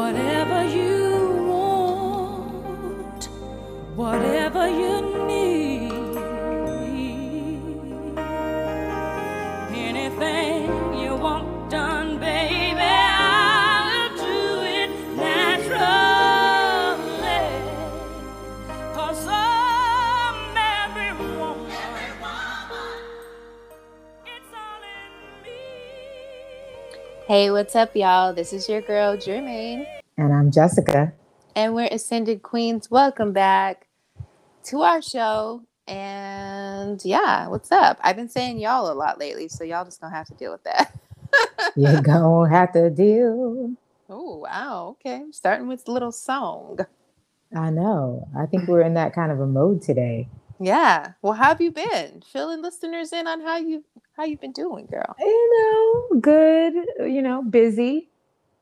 Whatever you want, whatever you need, Hey, what's up, y'all? This is your girl, Jermaine, And I'm Jessica. and we're Ascended Queens. Welcome back to our show. And yeah, what's up? I've been saying y'all a lot lately, so y'all just gonna have to deal with that. You're gonna have to deal. oh, wow. Okay. Starting with a little song. I know. I think we're in that kind of a mode today. Yeah. Well, how have you been? Filling listeners in on how you how you've been doing, girl. You know, good, you know, busy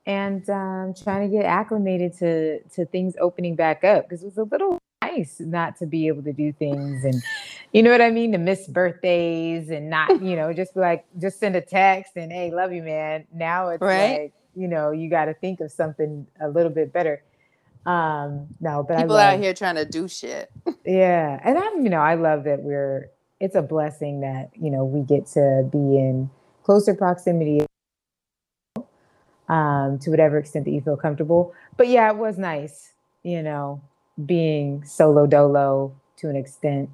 and um trying to get acclimated to to things opening back up because it was a little nice not to be able to do things and you know what I mean, to miss birthdays and not, you know, just like just send a text and hey, love you, man. Now it's Right. like, you know, you got to think of something a little bit better. Um, no, but People I out here trying to do shit. Yeah, and I'm, you know, I love that we're. It's a blessing that you know we get to be in closer proximity, um, to whatever extent that you feel comfortable. But yeah, it was nice, you know, being solo dolo to an extent.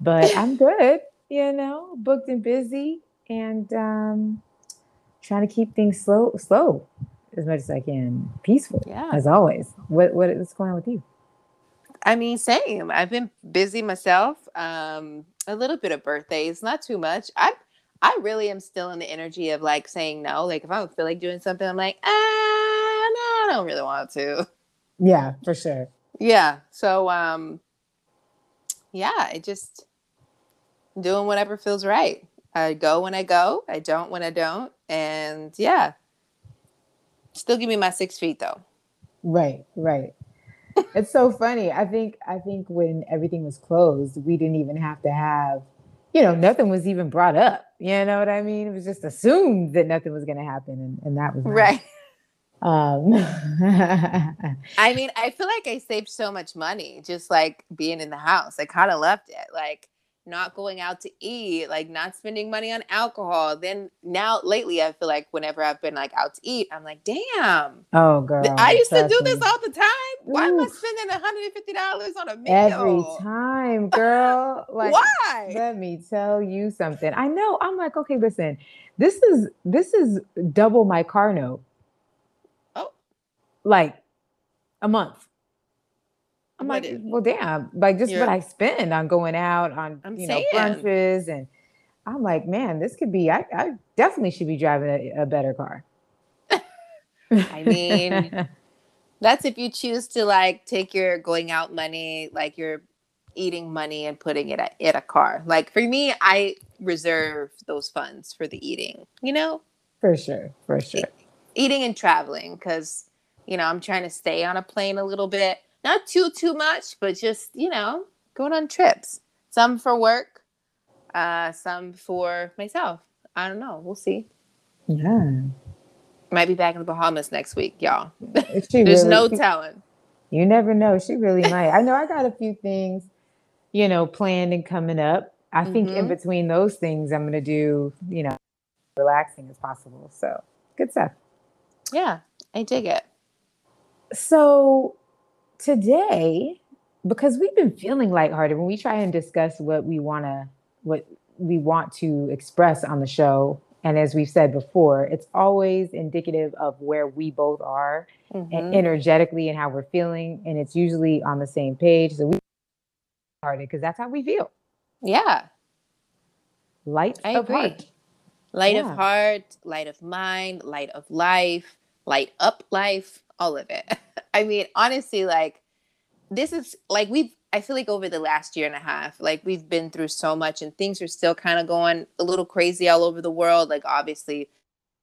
But I'm good, you know, booked and busy, and um, trying to keep things slow, slow as much as I can, peaceful Yeah. as always. What what what's going on with you? I mean, same. I've been busy myself. Um, a little bit of birthdays, not too much. I I really am still in the energy of like saying no. Like if I don't feel like doing something, I'm like, ah, no, I don't really want to. Yeah, for sure. Yeah. So um yeah, I just doing whatever feels right. I go when I go. I don't when I don't. And yeah. Still give me my six feet though. Right, right. it's so funny. I think I think when everything was closed, we didn't even have to have, you know, nothing was even brought up. You know what I mean? It was just assumed that nothing was going to happen, and, and that was nice. Right. Um, I mean, I feel like I saved so much money just like being in the house. I kind of left it, like not going out to eat, like not spending money on alcohol. Then now, lately, I feel like whenever I've been like out to eat, I'm like, damn, oh, girl, I used to do this all the time. Why am I spending 150 dollars on a meal? every time, girl. Like, Why? let me tell you something. I know. I'm like, okay, listen. This is this is double my car note. Oh. like a month. I'm What like, is- well, damn, like just what I spend on going out on, I'm you know, brunches, and I'm like, man, this could be. I, I definitely should be driving a, a better car. I mean, That's if you choose to like take your going out money, like your eating money, and putting it at, at a car. Like for me, I reserve those funds for the eating. You know, for sure, for sure. eating and traveling because you know I'm trying to stay on a plane a little bit, not too too much, but just you know going on trips. Some for work, uh, some for myself. I don't know. We'll see. Yeah, Might be back in the Bahamas next week, y'all. There's really- no telling. You never know. She really might. I know I got a few things, you know, planned and coming up. I think in Mhm. between those things, I'm gonna do, you know, relaxing as possible. So good stuff. Yeah, I dig it. So today, because we've been feeling lighthearted when we try and discuss what we want to, what we want to express on the show, and as we've said before, it's always indicative of where we both are Mhm. and energetically and how we're feeling, and it's usually on the same page. So we hearted because that's how we feel. Yeah, Light I of agree. heart. light Yeah. of heart, light of mind, light of life, light up life, all of it. I mean, honestly, like this is like we've I feel like over the last year and a half, like we've been through so much and things are still kind of going a little crazy all over the world. Like obviously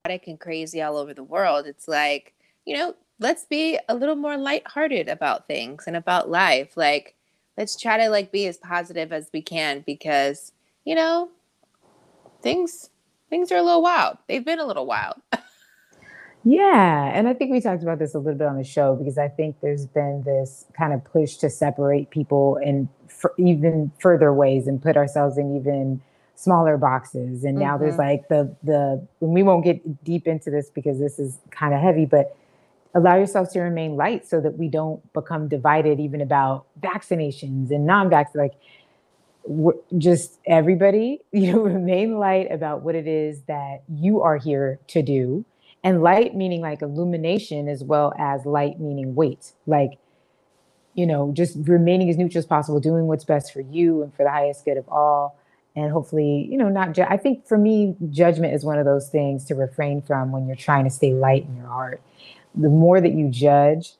chaotic and crazy all over the world. It's like, you know, let's be a little more lighthearted about things and about life. Like let's try to like be as positive as we can because, you know, things things are a little wild. They've been a little wild. Yeah, and I think we talked about this a little bit on the show because I think there's been this kind of push to separate people in f- even further ways and put ourselves in even smaller boxes. And now there's Mhm. like the the and we won't get deep into this because this is kind of heavy, but allow yourself to remain light so that we don't become divided even about vaccinations and non-vax like we're- just everybody you know remain light about what it is that you are here to do and light meaning like illumination as well as light meaning weight. Like you know just remaining as neutral as possible doing what's best for you and for the highest good of all. And hopefully you know not ju- i think for me judgment is one of those things to refrain from when you're trying to stay light in your heart. The more that you judge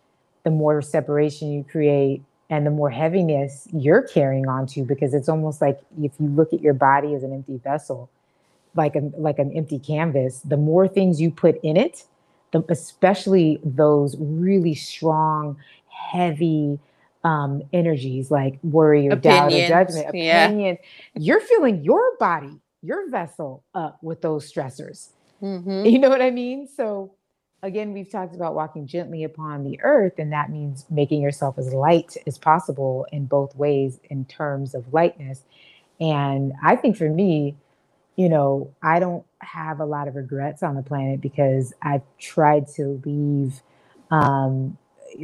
the more separation you create and the more heaviness you're carrying onto because it's almost like if you look at your body as an empty vessel like a like an empty canvas the more things you put in it the, especially those really strong heavy um energies like worry or doubt or Opinions, judgment yeah. you're filling your body your vessel up with those stressors Mhm. you know what I mean? So again, we've talked about walking gently upon the earth, and that means making yourself as light as possible in both ways in terms of lightness. And I think for me, you know, I don't have a lot of regrets on the planet because I've tried to leave um,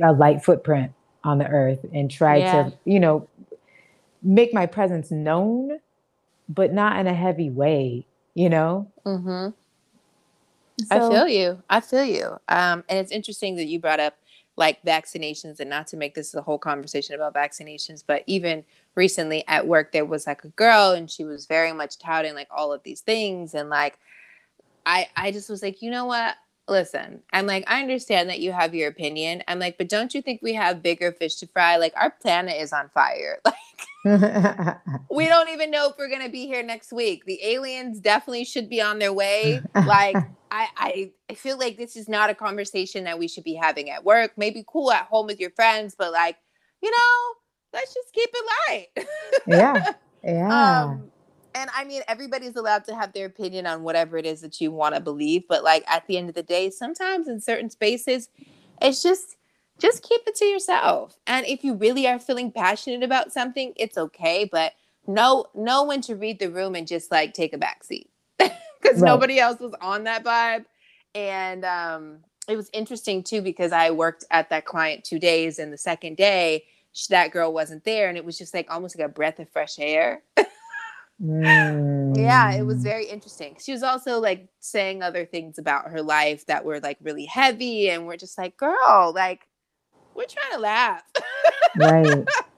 a light footprint on the earth and tried Yeah. to, you know, make my presence known, but not in a heavy way, you know? Mhm. I feel you. I feel you. Um, and it's interesting that you brought up like vaccinations and not to make this a whole conversation about vaccinations, but even recently at work, there was like a girl and she was very much touting like all of these things. And like, I, I just was like, you know what? Listen, I'm like, I understand that you have your opinion. I'm like, but don't you think we have bigger fish to fry? Like, our planet is on fire. Like, we don't even know if we're gonna be here next week. The aliens definitely should be on their way. Like I, I, I feel like this is not a conversation that we should be having at work. Maybe cool at home with your friends, but like, you know, let's just keep it light. yeah. Yeah. Um, and I mean, everybody's allowed to have their opinion on whatever it is that you want to believe. But like at the end of the day, sometimes in certain spaces, it's just just keep it to yourself. And if you really are feeling passionate about something, it's okay. But know know when to read the room and just like take a back seat. Because Right. nobody else was on that vibe. And um it was interesting too because I worked at that client two days and the second day that girl wasn't there and it was just like almost like a breath of fresh air yeah it was Mm. very interesting she was also like saying other things about her life that were like really heavy and we're just like girl like we're trying to laugh right.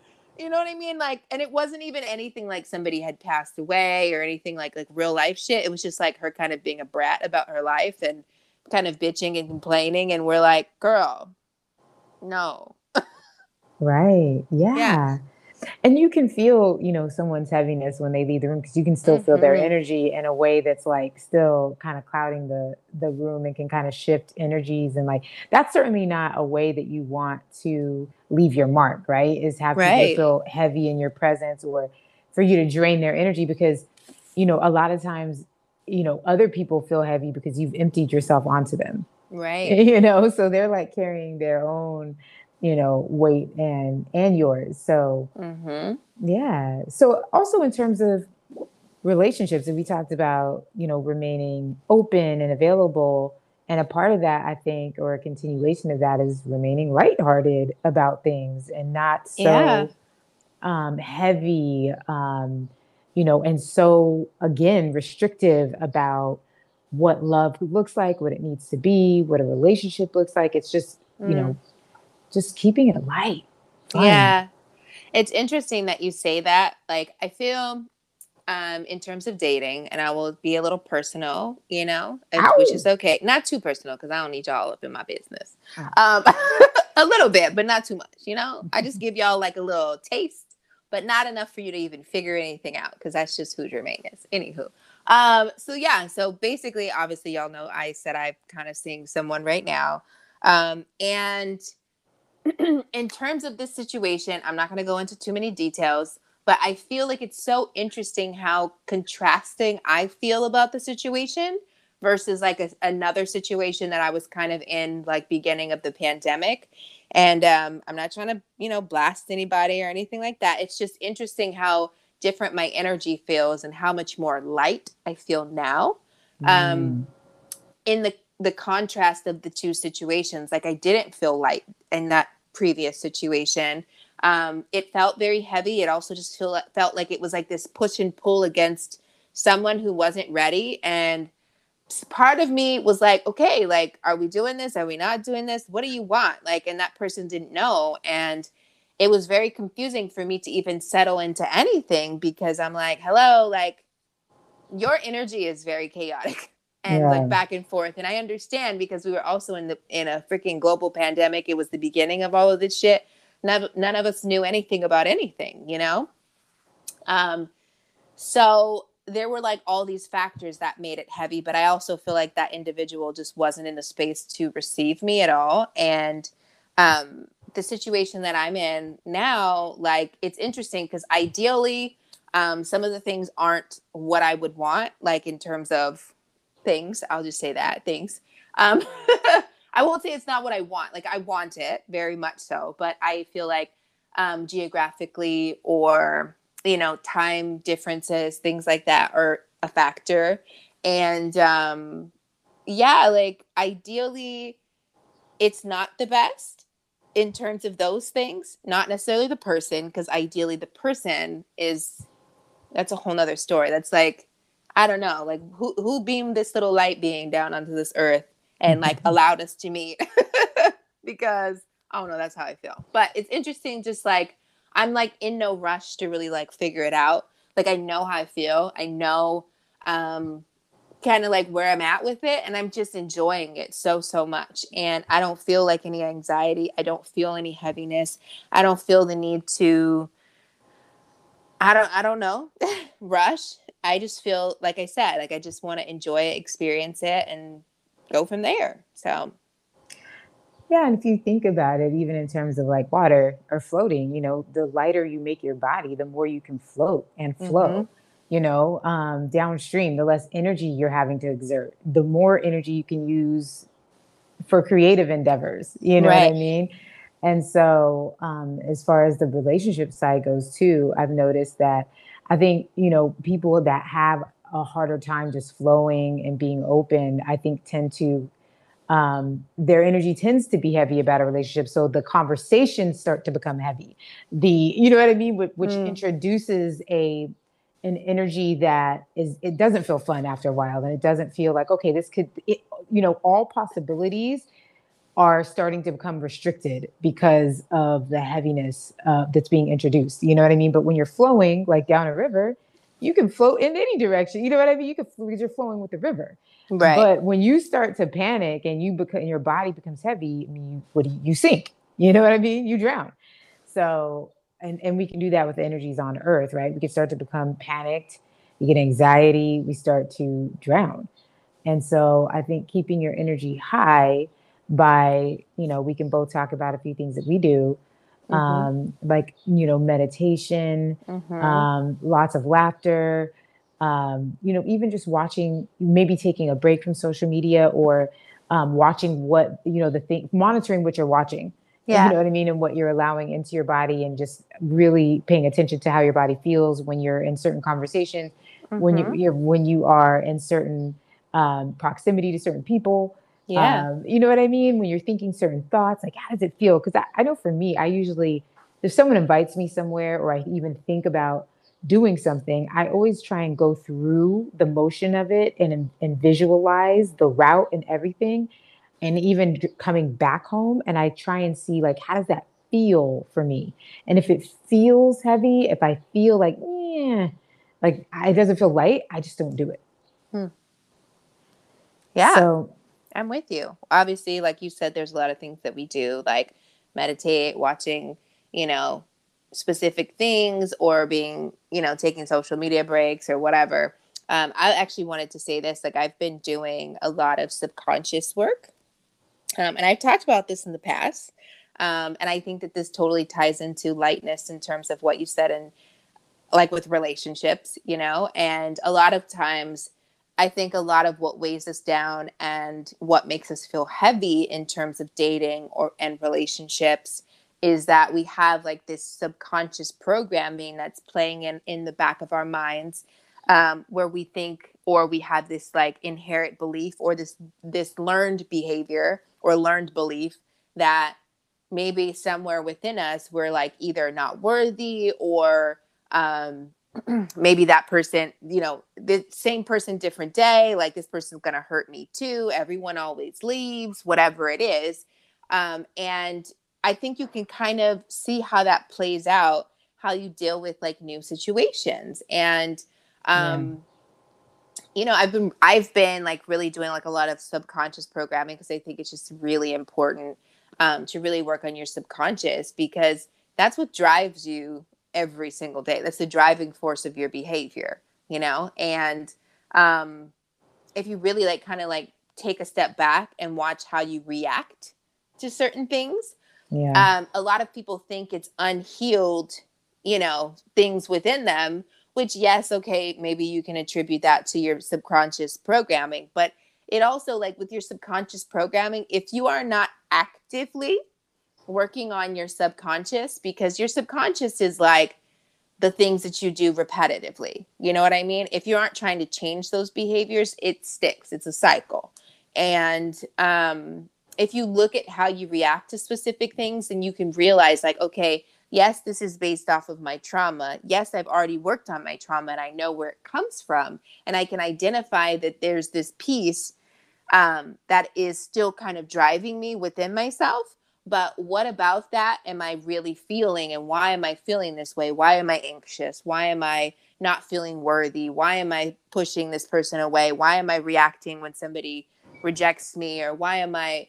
you know what i mean like and it wasn't even anything like somebody had passed away or anything like like real life shit it was just like her kind of being a brat about her life and kind of bitching and complaining and we're like girl no Right. Yeah. Yeah. And you can feel, you know, someone's heaviness when they leave the room because you can still feel their Mhm. energy in a way that's like still kind of clouding the the room and can kind of shift energies and like that's certainly not a way that you want to leave your mark, right? Is have people feel heavy in your presence or for you to drain their energy because you know, a lot of times, you know, other people feel heavy because you've emptied yourself onto them. right you know so they're like carrying their own you know weight and and yours. So mm-hmm. yeah. So also in terms of relationships and we talked about you know remaining open and available. And a part of that i think or a continuation of that is remaining lighthearted about things and not so Yeah. um heavy um you know and so again restrictive about what love looks like what it needs to be what a relationship looks like. It's just you know just keeping it light fun. Yeah. It's interesting that you say that. Like I feel um in terms of dating and I will be a little personal, you know, and- which is okay. Not too personal because I don't need y'all up in my business. Um a little bit, but not too much, you know? I just give y'all like a little taste, but not enough for you to even figure anything out because that's just who Jermaine is. Anywho. Um, so yeah, so basically, obviously, y'all know I said I'm kind of seeing someone right now. Um, and in terms of this situation, I'm not going to go into too many details, but I feel like it's so interesting how contrasting I feel about the situation versus like a, another situation that I was kind of in like beginning of the pandemic. And um, I'm not trying to, you know, blast anybody or anything like that. It's just interesting how different my energy feels and how much more light I feel now. Um, Mm. in the the contrast of the two situations, like I didn't feel light in that previous situation. Um, it felt very heavy. It also just feel, felt like it was like this push and pull against someone who wasn't ready. And part of me was like, okay, like, are we doing this? Are we not doing this? What do you want? Like, and that person didn't know. And it was very confusing for me to even settle into anything because I'm like, hello, like, your energy is very chaotic and Yeah. like back and forth. And I understand because we were also in the in a freaking global pandemic. It was the beginning of all of this shit. None, none of us knew anything about anything, you know? Um, so there were like all these factors that made it heavy, but I also feel like that individual just wasn't in the space to receive me at all. And um, the situation that I'm in now, like it's interesting because ideally, um, some of the things aren't what I would want, like in terms of things. I'll just say that things. Um, I won't say it's not what I want. Like I want it very much so, but I feel like um, geographically or you know time differences, things like that, are a factor. And um, yeah, like ideally, it's not the best in terms of those things. Not necessarily the person, because ideally the person is that's a whole nother story. That's like I don't know, like who who beamed this little light being down onto this earth and like allowed us to meet because I don't know, that's how I feel. But it's interesting, just like I'm like in no rush to really like figure it out. Like I know how I feel. I know um kind of like where I'm at with it and I'm just enjoying it so so much and I don't feel like any anxiety. I don't feel any heaviness. I don't feel the need to I don't I don't know, rush. I just feel like I said, like I just want to enjoy it, experience it and go from there. So, Yeah, and if you think about it, even in terms of like water or floating, you know, the lighter you make your body, the more you can float and flow. You know, um, downstream, the less energy you're having to exert, the more energy you can use for creative endeavors. You know what I mean? And so, um, as far as the relationship side goes, too, I've noticed that I think, you know, people that have a harder time just flowing and being open, I think tend to um, their energy tends to be heavy about a relationship. So the conversations start to become heavy. The, you know what I mean? Which, which Mm. introduces a, an energy that is, it doesn't feel fun after a while. And it doesn't feel like, okay, this could, it, you know, all possibilities are starting to become restricted because of the heaviness uh, that's being introduced. You know what I mean? But when you're flowing like down a river, you can float in any direction. You know what I mean? You can, because you're flowing with the river. right. But when you start to panic and you become your body becomes heavy, I mean, you, what do you, you sink? You know what I mean? You drown. So, and and we can do that with energies on Earth, right? We can start to become panicked. We get anxiety. We start to drown. And so, I think keeping your energy high by, you know, we can both talk about a few things that we do, Mhm. um, like you know, meditation, Mhm. um, lots of laughter, um, you know, even just watching, maybe taking a break from social media or um, watching what, you know, the thing, monitoring what you're watching. yeah. You know what I mean? And what you're allowing into your body and just really paying attention to how your body feels when you're in certain conversations, when you, Mhm. you're, when you are in certain um, proximity to certain people. Yeah. Um, you know what I mean? When you're thinking certain thoughts, like how does it feel? Because I, I know for me, I usually, if someone invites me somewhere or I even think about doing something, I always try and go through the motion of it and, and visualize the route and everything. And even coming back home, and I try and see like, how does that feel for me? And if it feels heavy, if I feel like, yeah, like it doesn't feel light, I just don't do it. yeah. So I'm with you. Obviously, like you said, there's a lot of things that we do, like meditate, watching, you know, specific things, or being, you know, taking social media breaks or whatever. Um, I actually wanted to say this like, I've been doing a lot of subconscious work. Um, and I've talked about this in the past. Um, and I think that this totally ties into lightness in terms of what you said and like with relationships, you know, and a lot of times I think a lot of what weighs us down and what makes us feel heavy in terms of dating or and relationships is that we have like this subconscious programming that's playing in in the back of our minds um, where we think or we have this like inherent belief or this this learned behavior or learned belief that maybe somewhere within us we're like either not worthy or um, maybe that person, you know, the same person, different day, like this person's going to hurt me too. Everyone always leaves, whatever it is. Um, and I think you can kind of see how that plays out, how you deal with like new situations. And, um, yeah. you know, I've been, I've been like really doing like a lot of subconscious programming because I think it's just really important um, to really work on your subconscious because that's what drives you every single day. That's the driving force of your behavior, you know? And um, if you really like kind of like take a step back and watch how you react to certain things, yeah. um, a lot of people think it's unhealed, you know, things within them, which, yes, okay, maybe you can attribute that to your subconscious programming. But it also, like with your subconscious programming, if you are not actively working on your subconscious because your subconscious is like the things that you do repetitively. You know what I mean? If you aren't trying to change those behaviors, it sticks. It's a cycle. And um, if you look at how you react to specific things, then you can realize, like, okay, yes, this is based off of my trauma. Yes, I've already worked on my trauma and I know where it comes from. And I can identify that there's this piece um, that is still kind of driving me within myself but what about that am I really feeling? And why am I feeling this way? Why am I anxious? Why am I not feeling worthy? Why am I pushing this person away? Why am I reacting when somebody rejects me? Or why am I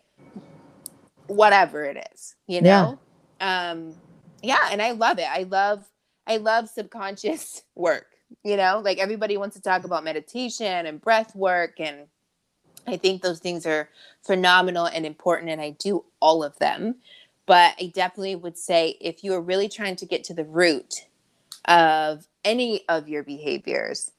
whatever it is, you know? Yeah. Um, yeah, and I love it. I love I love subconscious work, you know, like everybody wants to talk about meditation and breath work and I think those things are phenomenal and important, and I do all of them. But I definitely would say if you are really trying to get to the root of any of your behaviors,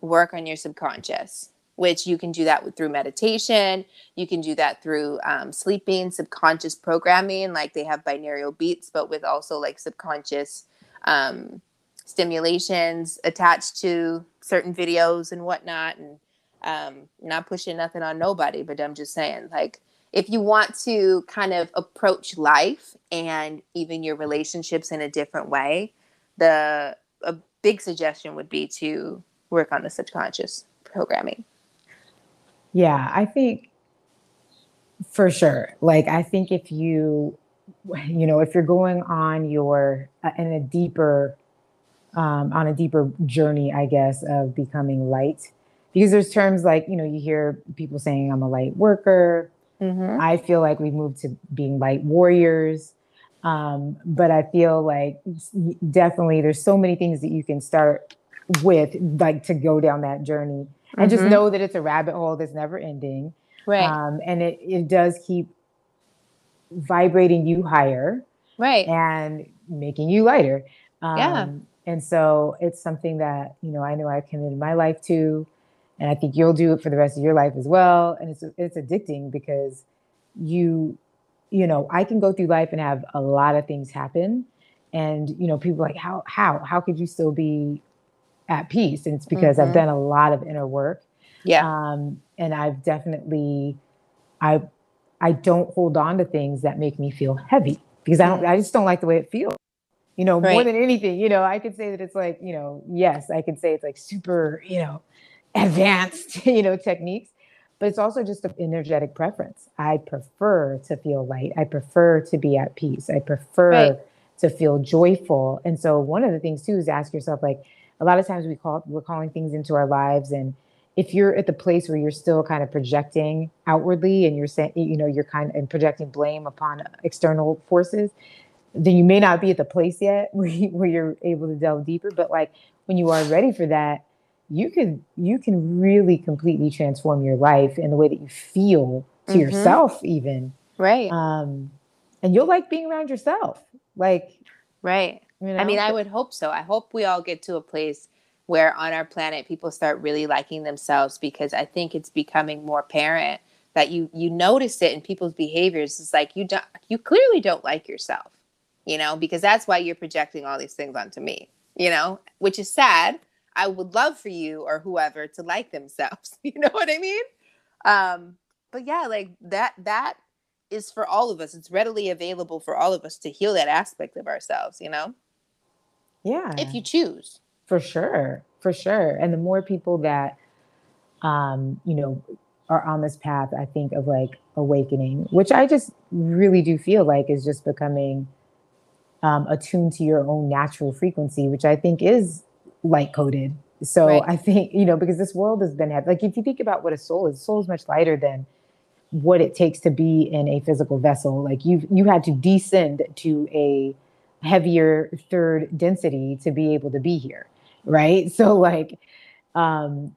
work on your subconscious, which you can do that through meditation. You can do that through um, sleeping, subconscious programming, like they have binaural beats, but with also like subconscious um, stimulations attached to certain videos and whatnot. And um, not pushing nothing on nobody, but I'm just saying, like, if you want to kind of approach life and even your relationships in a different way, the a big suggestion would be to work on the subconscious programming. Yeah, I think for sure. Like, I think if you, you know, if you're going on your uh, in a deeper, um, on a deeper journey, I guess, of becoming light because there's terms like you know you hear people saying i'm a light worker. Mm-hmm. i feel like we've moved to being light warriors. Um, but i feel like definitely there's so many things that you can start with like to go down that journey. And mm-hmm. just know that it's a rabbit hole that's never ending. Right. Um, and it, it does keep vibrating you higher right. and making you lighter. Um, yeah and so it's something that you know i know i've committed my life to and I think you'll do it for the rest of your life as well. And it's it's addicting because you, you know, I can go through life and have a lot of things happen, and you know, people like how how how could you still be at peace? And it's because mm-hmm. I've done a lot of inner work. Yeah. Um, and I've definitely, I I don't hold on to things that make me feel heavy because I don't. I just don't like the way it feels you know, right. more than anything, you know, I could say that it's like, you know, yes, I could say it's like super, you know, advanced, you know, techniques, but it's also just an energetic preference. I prefer to feel light. I prefer to be at peace. I prefer right. to feel joyful. And so one of the things too is ask yourself, like, a lot of times we call we're calling things into our lives and if you're at the place where you're still kind of projecting outwardly and you're saying you know you're kind of and projecting blame upon external forces then you may not be at the place yet where, you, where you're able to delve deeper but like when you are ready for that you can you can really completely transform your life in the way that you feel to mm-hmm. yourself even right um and you'll like being around yourself like right you know? i mean i would hope so i hope we all get to a place where on our planet people start really liking themselves because I think it's becoming more apparent that you you notice it in people's behaviors. It's like you don't you clearly don't like yourself, you know, because that's why you're projecting all these things onto me, you know, which is sad. I would love for you or whoever to like themselves. You know what I mean? Um, but yeah, like that that is for all of us. It's readily available for all of us to heal that aspect of ourselves, you know? Yeah. If you choose. For sure, for sure. And the more people that, um, you know, are on this path, I think of like awakening, which I just really do feel like is just becoming um, attuned to your own natural frequency, which I think is light coded. So right. I think, you know, because this world has been like, if you think about what a soul is, soul is much lighter than what it takes to be in a physical vessel. Like you've you had to descend to a heavier third density to be able to be here right? So like um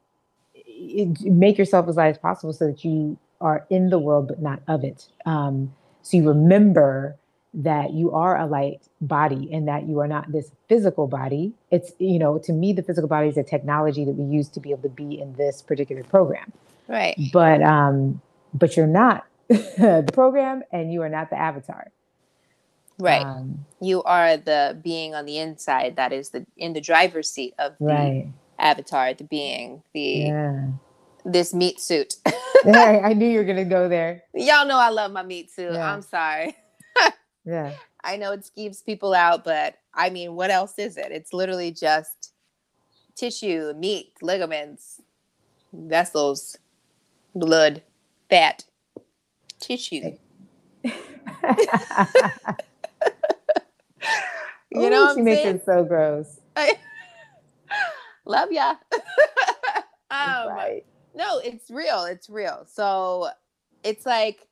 it, make yourself as light as possible so that you are in the world but not of it. Um so you remember that you are a light body and that you are not this physical body. It's, you know, to me, the physical body is a technology that we use to be able to be in this particular program. Right. But um, but you're not the program and you are not the avatar. Right. Um, you are the being on the inside that is the in the driver's seat of the right. avatar, the being, the yeah. this meat suit. yeah, I knew you were gonna go there. Y'all know I love my meat suit. Yeah. I'm sorry. Yeah. I know it skeeves people out, but I mean, what else is it? It's literally just tissue, meat, ligaments, vessels, blood, fat, tissue. You know, Ooh, she makes saying? it so gross. Love ya. um, right. No, it's real. It's real. So it's like,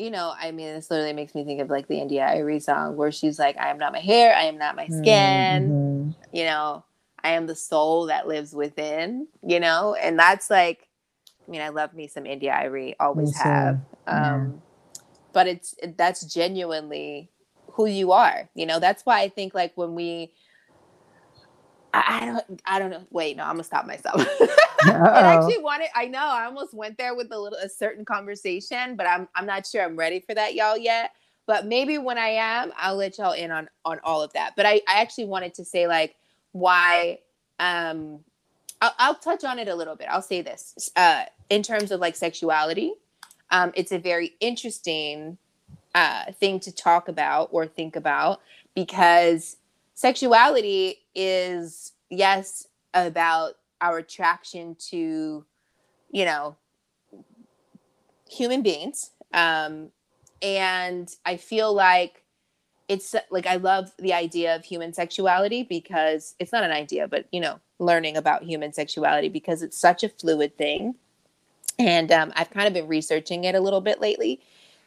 you know, I mean, this literally makes me think of like the India Arie song where she's like, I am not my hair, I am not my skin. Mm-hmm. You know, I am the soul that lives within, you know? And that's like, I mean, I love me some India Arie, always have. Um, yeah. But it's that's genuinely who you are. You know, that's why I think like when we I, I don't I don't know. Wait, no, I'm gonna stop myself. I actually wanted I know I almost went there with a little a certain conversation, but I'm I'm not sure I'm ready for that, y'all, yet. But maybe when I am, I'll let y'all in on on all of that. But I, I actually wanted to say like why um I'll, I'll touch on it a little bit. I'll say this uh in terms of like sexuality. Um, it's a very interesting uh, thing to talk about or think about because sexuality is yes about our attraction to you know human beings um and i feel like it's like i love the idea of human sexuality because it's not an idea but you know learning about human sexuality because it's such a fluid thing and um, i've kind of been researching it a little bit lately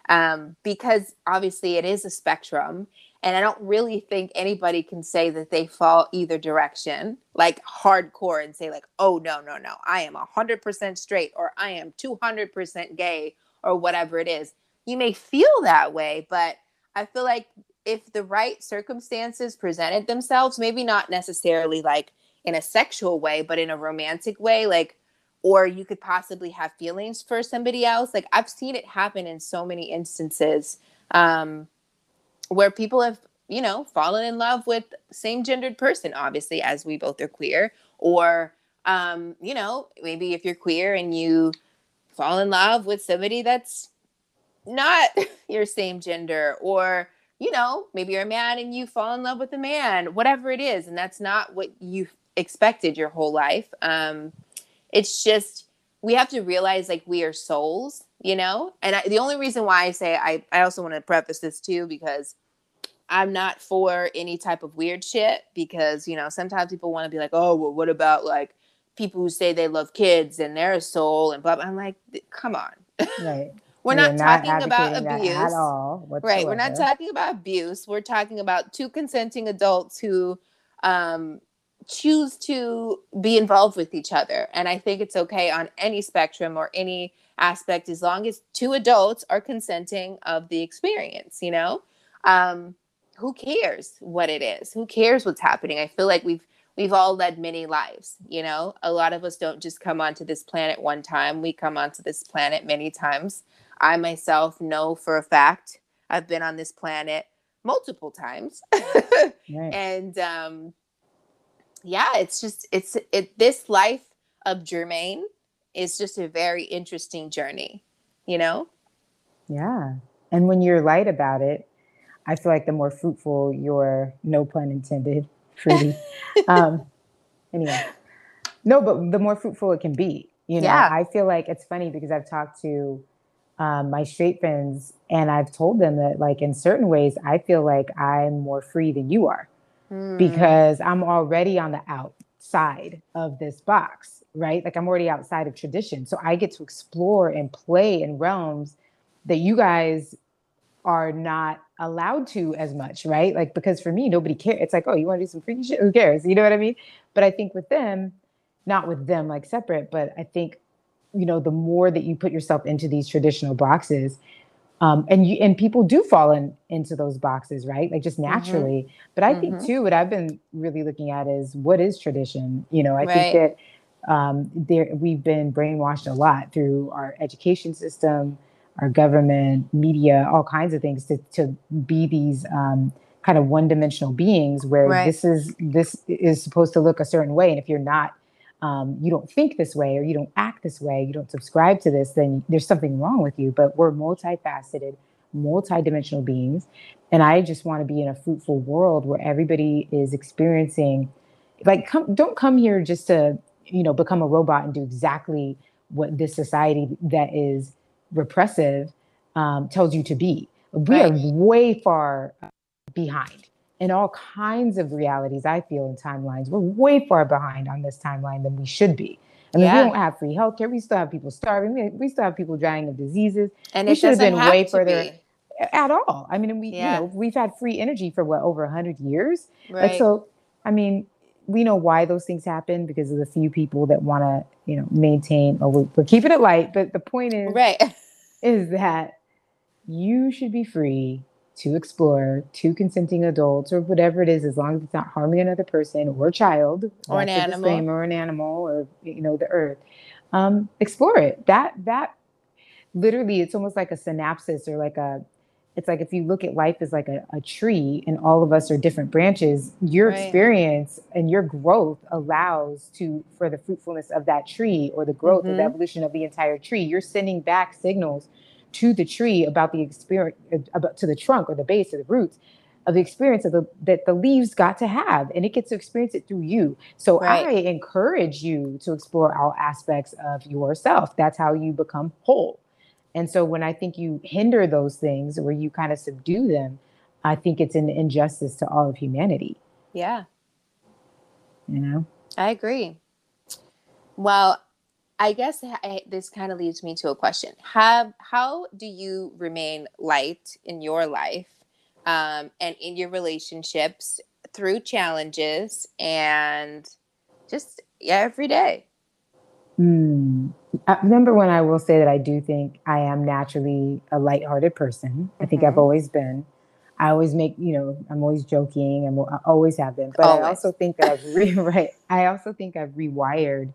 um, because obviously it is a spectrum. And I don't really think anybody can say that they fall either direction, like hardcore, and say, like, oh, no, no, no, I am 100% straight or I am 200% gay or whatever it is. You may feel that way, but I feel like if the right circumstances presented themselves, maybe not necessarily like in a sexual way, but in a romantic way, like or you could possibly have feelings for somebody else. Like I've seen it happen in so many instances um, where people have, you know, fallen in love with same gendered person, obviously, as we both are queer, or um, you know, maybe if you're queer and you fall in love with somebody that's not your same gender, or you know, maybe you're a man and you fall in love with a man, whatever it is, and that's not what you expected your whole life. Um, it's just we have to realize like we are souls, you know? And I, the only reason why I say I I also want to preface this too because I'm not for any type of weird shit because, you know, sometimes people want to be like, "Oh, well what about like people who say they love kids and they're a soul and blah, blah. I'm like, come on. Right. We're not, not talking about abuse at all. Whatsoever. Right. We're not talking about abuse. We're talking about two consenting adults who um, choose to be involved with each other. And I think it's okay on any spectrum or any aspect as long as two adults are consenting of the experience, you know? Um, who cares what it is? Who cares what's happening? I feel like we've we've all led many lives, you know? A lot of us don't just come onto this planet one time. We come onto this planet many times. I myself know for a fact I've been on this planet multiple times. right. And um yeah, it's just it's it this life of Jermaine is just a very interesting journey, you know? Yeah. And when you're light about it, I feel like the more fruitful your no pun intended, fruity. um anyway. No, but the more fruitful it can be. You know, yeah. I feel like it's funny because I've talked to um, my straight friends and I've told them that like in certain ways I feel like I'm more free than you are mm. because I'm already on the outside of this box, right? Like I'm already outside of tradition. So I get to explore and play in realms that you guys are not allowed to as much, right? Like because for me, nobody cares. It's like, oh, you want to do some freaky shit? Who cares? You know what I mean? But I think with them, not with them like separate, but I think you know the more that you put yourself into these traditional boxes um, and you and people do fall in, into those boxes right like just mm-hmm. naturally mm-hmm. but i mm-hmm. think too what i've been really looking at is what is tradition you know i right. think that um, there we've been brainwashed a lot through our education system our government media all kinds of things to, to be these um, kind of one-dimensional beings where right. this is this is supposed to look a certain way and if you're not um, you don't think this way or you don't act this way, you don't subscribe to this, then there's something wrong with you. But we're multifaceted, multidimensional beings. And I just want to be in a fruitful world where everybody is experiencing, like, come, don't come here just to, you know, become a robot and do exactly what this society that is repressive um, tells you to be. We right. are way far behind in all kinds of realities, I feel, in timelines. We're way far behind on this timeline than we should be. I mean, yeah. we don't have free healthcare. We still have people starving. We still have people dying of diseases. And we should have been way further be. at all. I mean, we yeah. you know we've had free energy for what over hundred years. Right. Like, so, I mean, we know why those things happen because of the few people that want to you know maintain. Or we're, we're keeping it light, but the point is right is that you should be free to explore two consenting adults or whatever it is as long as it's not harming another person or child. Or an animal. or an animal or you know the earth. Um, explore it. That that literally it's almost like a synapses or like a it's like if you look at life as like a, a tree and all of us are different branches your right. experience and your growth allows to for the fruitfulness of that tree or the growth mm-hmm. of the evolution of the entire tree. You're sending back signals to the tree about the experience uh, about to the trunk or the base or the roots of the experience of the that the leaves got to have and it gets to experience it through you. So right. i encourage you to explore all aspects of yourself. That's how you become whole. And so when i think you hinder those things or you kind of subdue them i think it's an injustice to all of humanity. Yeah. You know? I agree. Well I guess I, this kind of leads me to a question. Have how do you remain light in your life um, and in your relationships through challenges and just yeah, every day? Hmm. Uh, number one, I will say that I do think I am naturally a lighthearted person. Mm-hmm. I think I've mm-hmm. always been. I always make, you know, I'm always joking. I'm, I always have been. But always. I also think that I've re- right. I also think I've rewired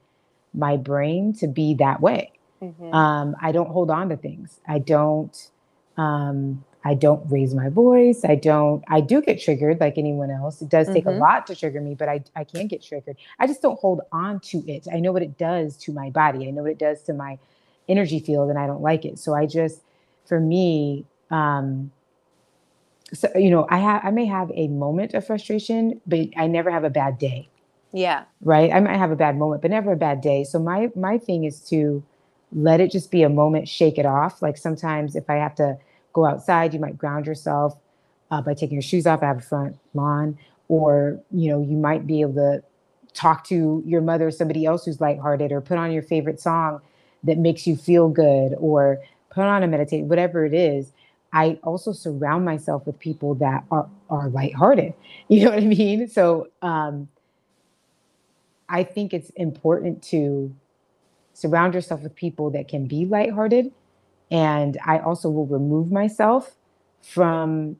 my brain to be that way. Mm-hmm. Um, I don't hold on to things. I don't. Um, I don't raise my voice. I don't. I do get triggered like anyone else. It does take mm-hmm. a lot to trigger me, but I I can get triggered. I just don't hold on to it. I know what it does to my body. I know what it does to my energy field, and I don't like it. So I just, for me, um, so you know, I have I may have a moment of frustration, but I never have a bad day. Yeah. Right. I might have a bad moment, but never a bad day. So my my thing is to let it just be a moment, shake it off. Like sometimes if I have to go outside, you might ground yourself uh, by taking your shoes off. I have a front lawn, or you know, you might be able to talk to your mother or somebody else who's lighthearted, or put on your favorite song that makes you feel good, or put on a meditate, whatever it is. I also surround myself with people that are are lighthearted. You know what I mean? So um, I think it's important to surround yourself with people that can be lighthearted. And I also will remove myself from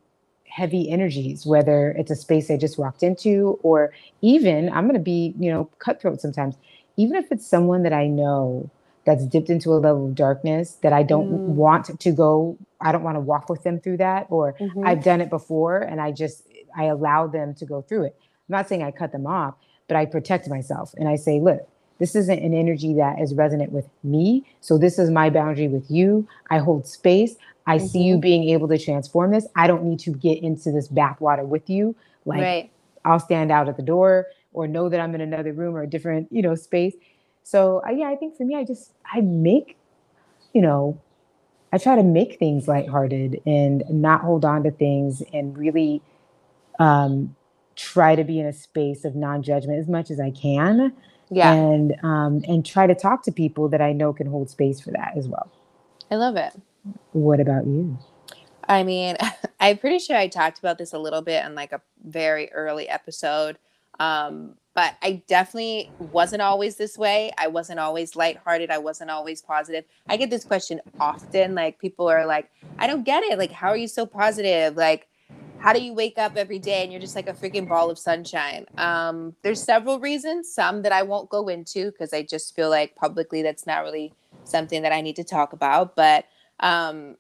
heavy energies, whether it's a space I just walked into, or even I'm going to be, you know, cutthroat sometimes. Even if it's someone that I know that's dipped into a level of darkness that I don't Mm. want to go, I don't want to walk with them through that, or Mhm. I've done it before and I just I allow them to go through it. I'm not saying I cut them off, but I protect myself and I say, look, this isn't an energy that is resonant with me. So this is my boundary with you. I hold space. I see you being able to transform this. I don't need to get into this bathwater with you. Like right. I'll stand out at the door or know that I'm in another room or a different, you know, space. So uh, yeah, I think for me, I just I make, you know, I try to make things lighthearted and not hold on to things and really um, try to be in a space of non-judgment as much as I can, Yeah. and um, and try to talk to people that I know can hold space for that as well. I love it. What about you? I mean, I'm pretty sure I talked about this a little bit in like a very early episode. Um, but I definitely wasn't always this way. I wasn't always lighthearted. I wasn't always positive. I get this question often. Like people are like, I don't get it. Like, how are you so positive? Like, how do you wake up every day and you're just like a freaking ball of sunshine? Um, there's several reasons, some that I won't go into because I just feel like publicly that's not really something that I need to talk about. But um,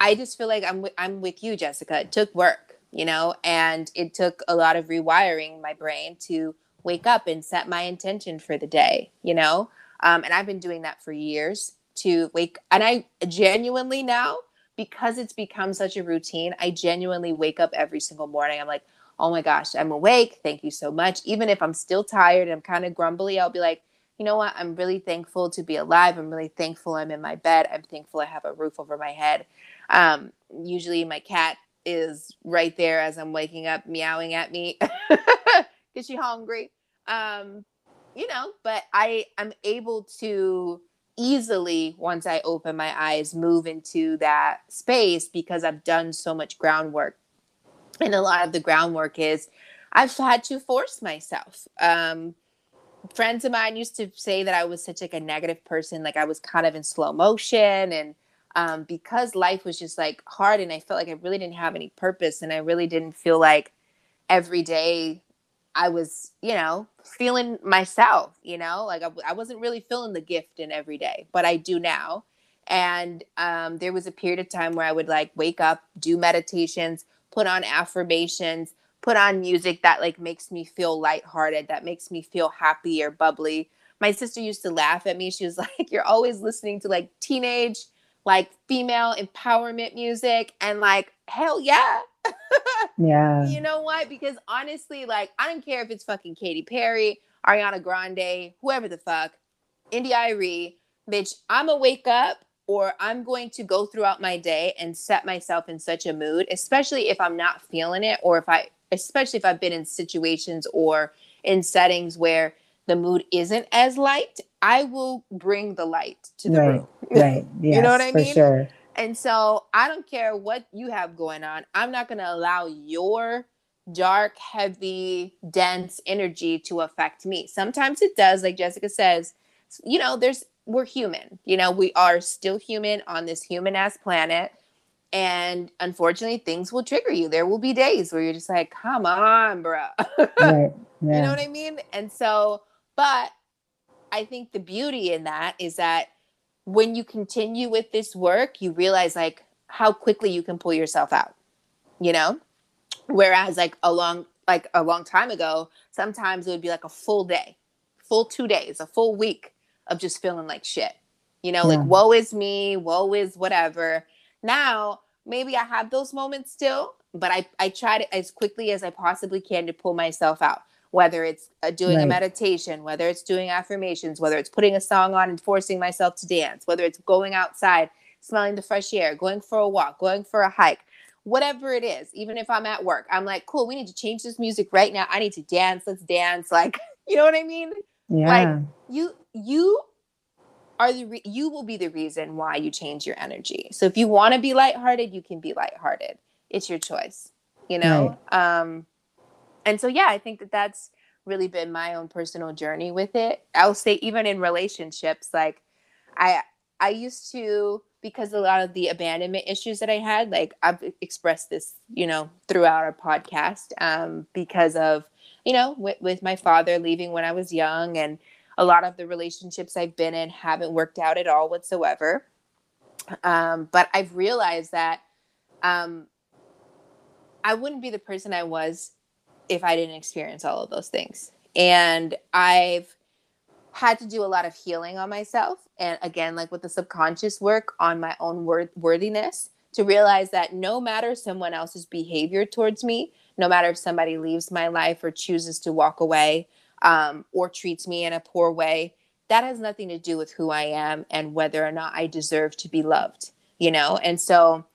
I just feel like I'm wi- I'm with you, Jessica. It took work, you know, and it took a lot of rewiring my brain to wake up and set my intention for the day, you know. Um, and I've been doing that for years to wake. And I genuinely now, because it's become such a routine, I genuinely wake up every single morning. I'm like, oh my gosh, I'm awake. Thank you so much. Even if I'm still tired and I'm kind of grumbly, I'll be like, you know what? I'm really thankful to be alive. I'm really thankful I'm in my bed. I'm thankful I have a roof over my head. Um, usually my cat is right there as I'm waking up, meowing at me because she's hungry. Um, you know, but I am able to easily, once I open my eyes, move into that space because I've done so much groundwork. And a lot of the groundwork is I've had to force myself. Um, friends of mine used to say that I was such like a negative person, like I was kind of in slow motion and um, because life was just like hard and I felt like I really didn't have any purpose and I really didn't feel like every day I was, you know, feeling myself, you know, like I, I wasn't really feeling the gift in every day, but I do now. And um, there was a period of time where I would like wake up, do meditations, put on affirmations, put on music that like makes me feel lighthearted, that makes me feel happy or bubbly. My sister used to laugh at me. She was like, You're always listening to like teenage, like female empowerment music. And like, hell yeah. Yeah. You know what? Because honestly, like, I don't care if it's fucking Katy Perry, Ariana Grande, whoever the fuck, India Arie, bitch, I'm gonna wake up or I'm going to go throughout my day and set myself in such a mood, especially if I'm not feeling it or if I, especially if I've been in situations or in settings where the mood isn't as light, I will bring the light to the Right. room. Right. Yes, You know what I for mean? sure. And so I don't care what you have going on. I'm not going to allow your dark, heavy, dense energy to affect me. Sometimes it does, like Jessica says, you know, there's, we're human, you know, we are still human on this human ass planet. And unfortunately, things will trigger you. There will be days where you're just like, come on, bro. Right. Yeah. You know what I mean? And so, but I think the beauty in that is that when you continue with this work, you realize like how quickly you can pull yourself out, you know? Whereas like a long like a long time ago, sometimes it would be like a full day, full two days, a full week of just feeling like shit. You know, Yeah. like woe is me, woe is whatever. Now, maybe I have those moments still, but I I try to as quickly as I possibly can to pull myself out. Whether it's uh, doing a meditation, whether it's doing affirmations, whether it's putting a song on and forcing myself to dance, whether it's going outside, smelling the fresh air, going for a walk, going for a hike, whatever it is, even if I'm at work, I'm like, cool, we need to change this music right now. I need to dance. Let's dance. Like, you know what I mean? Yeah. You, you are the, re- you will be the reason why you change your energy. So if you want to be lighthearted, you can be lighthearted. It's your choice, you know? Um, and so, yeah, I think that that's really been my own personal journey with it. I'll say even in relationships, like I, I used to because a lot of the abandonment issues that I had, like I've expressed this, you know, throughout our podcast, um, because of, you know, with, with my father leaving when I was young and a lot of the relationships I've been in haven't worked out at all whatsoever. Um, but I've realized that um, I wouldn't be the person I was if I didn't experience all of those things. And I've had to do a lot of healing on myself. And again, like with the subconscious work on my own word- worthiness to realize that no matter someone else's behavior towards me, no matter if somebody leaves my life or chooses to walk away um, or treats me in a poor way, that has nothing to do with who I am and whether or not I deserve to be loved, you know? And so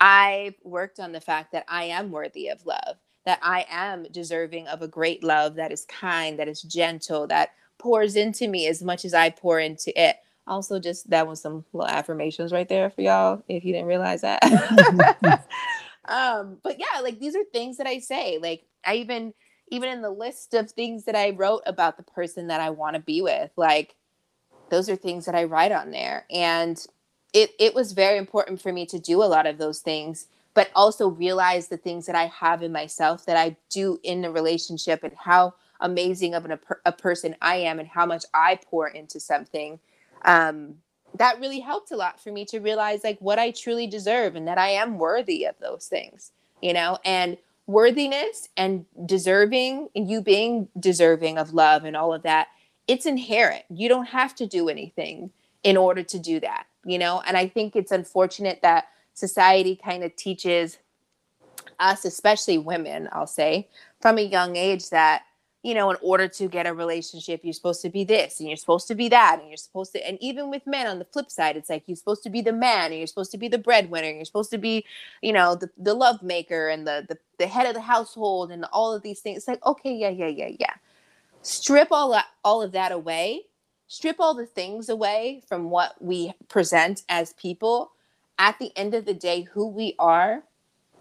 I've worked on the fact that I am worthy of love, that I am deserving of a great love that is kind, that is gentle, that pours into me as much as I pour into it. Also, just that was some little affirmations right there for y'all if you didn't realize that. um, but yeah, like these are things that I say. Like I even even in the list of things that I wrote about the person that I want to be with, like those are things that I write on there. And it it was very important for me to do a lot of those things, but also realize the things that I have in myself that I do in the relationship and how amazing of an, a, person I am and how much I pour into something. Um, that really helped a lot for me to realize like what I truly deserve and that I am worthy of those things, you know, and worthiness and deserving and you being deserving of love and all of that, it's inherent. You don't have to do anything in order to do that, you know, and I think it's unfortunate that society kind of teaches us, especially women, I'll say, from a young age that you know, in order to get a relationship, you're supposed to be this and you're supposed to be that. And you're supposed to, and even with men on the flip side, it's like you're supposed to be the man and you're supposed to be the breadwinner. And you're supposed to be, you know, the, the love maker and the, the, the head of the household and all of these things. It's like, okay, yeah, yeah, yeah, yeah. Strip all, all of that away, strip all the things away from what we present as people. At the end of the day, who we are,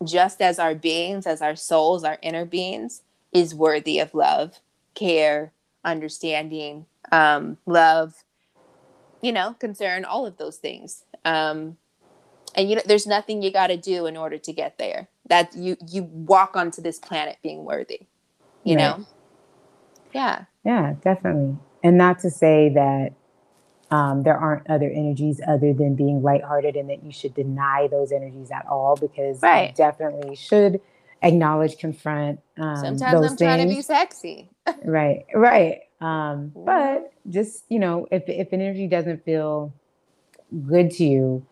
just as our beings, as our souls, our inner beings is worthy of love, care, understanding, um, love, you know, concern, all of those things. Um, and you know, there's nothing you got to do in order to get there. That you you walk onto this planet being worthy. You right. know. Yeah. Yeah, definitely. And not to say that um, there aren't other energies other than being lighthearted and that you should deny those energies at all because right. you definitely should acknowledge, confront. Um, Sometimes I'm things. trying to be sexy. right, right. Um, but just you know, if if an energy doesn't feel good to you,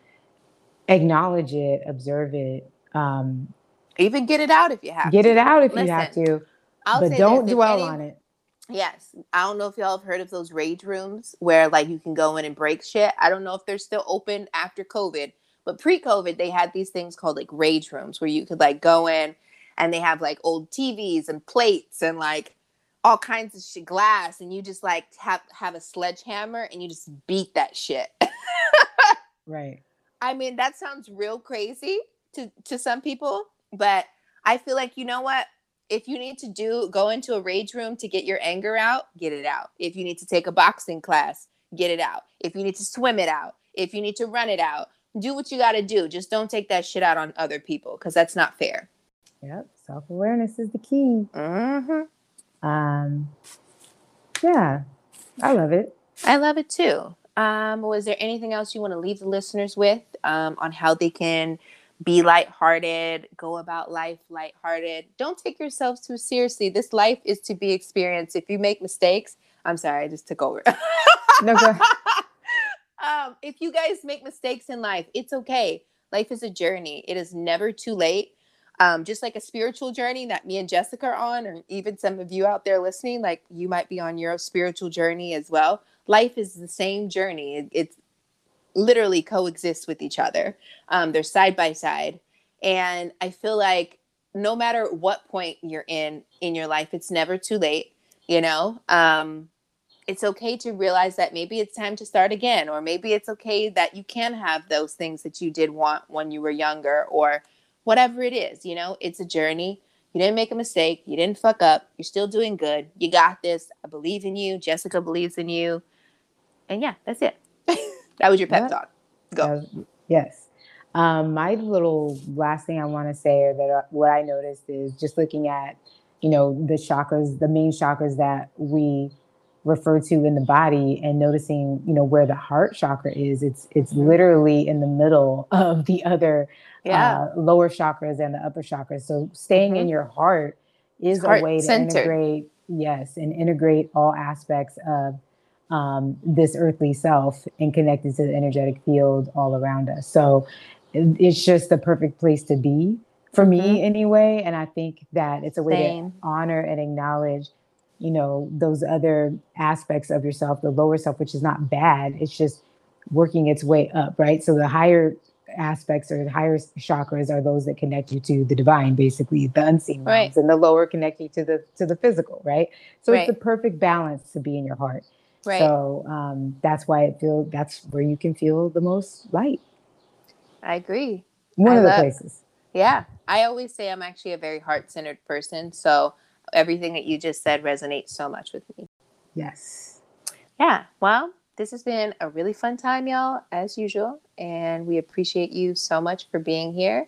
acknowledge it, observe it. Um, Even get it out if you have. Get to. it out if Listen, you have to. I'll but don't dwell any, on it. Yes, I don't know if y'all have heard of those rage rooms where like you can go in and break shit. I don't know if they're still open after COVID, but pre-COVID they had these things called like rage rooms where you could like go in and they have like old TVs and plates and like all kinds of shit, glass, and you just like have have a sledgehammer and you just beat that shit. right. I mean, that sounds real crazy to to some people, but I feel like you know what? If you need to do go into a rage room to get your anger out, get it out. If you need to take a boxing class, get it out. If you need to swim it out, if you need to run it out, do what you got to do. Just don't take that shit out on other people because that's not fair. Yep, self awareness is the key. Mm-hmm. Um, yeah, I love it. I love it too. Um, was there anything else you want to leave the listeners with um, on how they can be lighthearted, go about life lighthearted? Don't take yourselves too seriously. This life is to be experienced. If you make mistakes, I'm sorry, I just took over. no, go um, if you guys make mistakes in life, it's okay. Life is a journey. It is never too late um, just like a spiritual journey that me and Jessica are on, or even some of you out there listening, like you might be on your spiritual journey as well. Life is the same journey. It, it's literally coexists with each other. Um, they're side by side, and I feel like no matter what point you're in in your life, it's never too late. You know, um, it's okay to realize that maybe it's time to start again, or maybe it's okay that you can have those things that you did want when you were younger, or whatever it is, you know, it's a journey. You didn't make a mistake. You didn't fuck up. You're still doing good. You got this. I believe in you. Jessica believes in you. And yeah, that's it. that was your pep talk. Go. Yes. Um, my little last thing I want to say, or that uh, what I noticed is just looking at, you know, the chakras, the main chakras that we refer to in the body, and noticing, you know, where the heart chakra is. It's it's Mhm. literally in the middle of the other Yeah. uh, lower chakras and the upper chakras. So staying in Mhm. your heart is a way to centered. integrate, yes, and integrate all aspects of um, this earthly self and connected to the energetic field all around us. So it's just the perfect place to be for me anyway. And I think that it's a way Same. to honor and acknowledge, you know, those other aspects of yourself, the lower self, which is not bad. It's just working its way up, right? So the higher aspects or the higher chakras are those that connect you to the divine, basically the unseen Right. realms, and the lower connect you to the to the physical, right? So Right. it's the perfect balance to be in your heart. Right. So um, that's why it feels that's where you can feel the most light. I agree. One I of the places. Yeah. I always say I'm actually a very heart centered person. So everything that you just said resonates so much with me. Yes. Yeah. Well, this has been a really fun time, y'all, as usual. And we appreciate you so much for being here.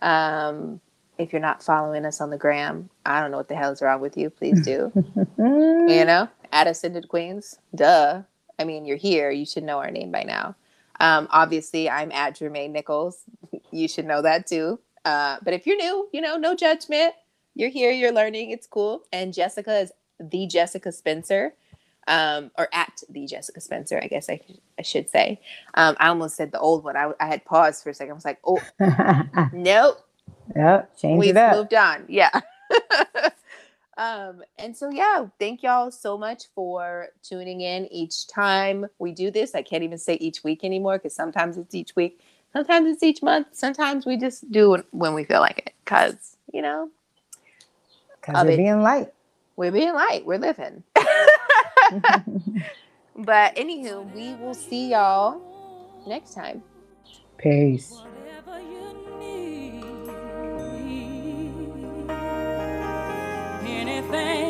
Um, if you're not following us on the gram, I don't know what the hell is wrong with you. Please do. you know, at Ascended Queens. Duh. I mean, you're here. You should know our name by now. Um, obviously, I'm at Jermaine Nichols. You should know that too. Uh, but if you're new, you know, no judgment. You're here. You're learning. It's cool. And Jessica is the Jessica Spencer, um, or at the Jessica Spencer. I guess I, I should say. Um, I almost said the old one. I, I had paused for a second. I was like, oh nope. yep. Change We've it up. moved on. Yeah. um, and so yeah, thank y'all so much for tuning in each time we do this. I can't even say each week anymore because sometimes it's each week, sometimes it's each month, sometimes we just do it when we feel like it. Cause you know, Because we're it. being light. we're being light, we're living. but anywho, we will see y'all next time. Peace. thing.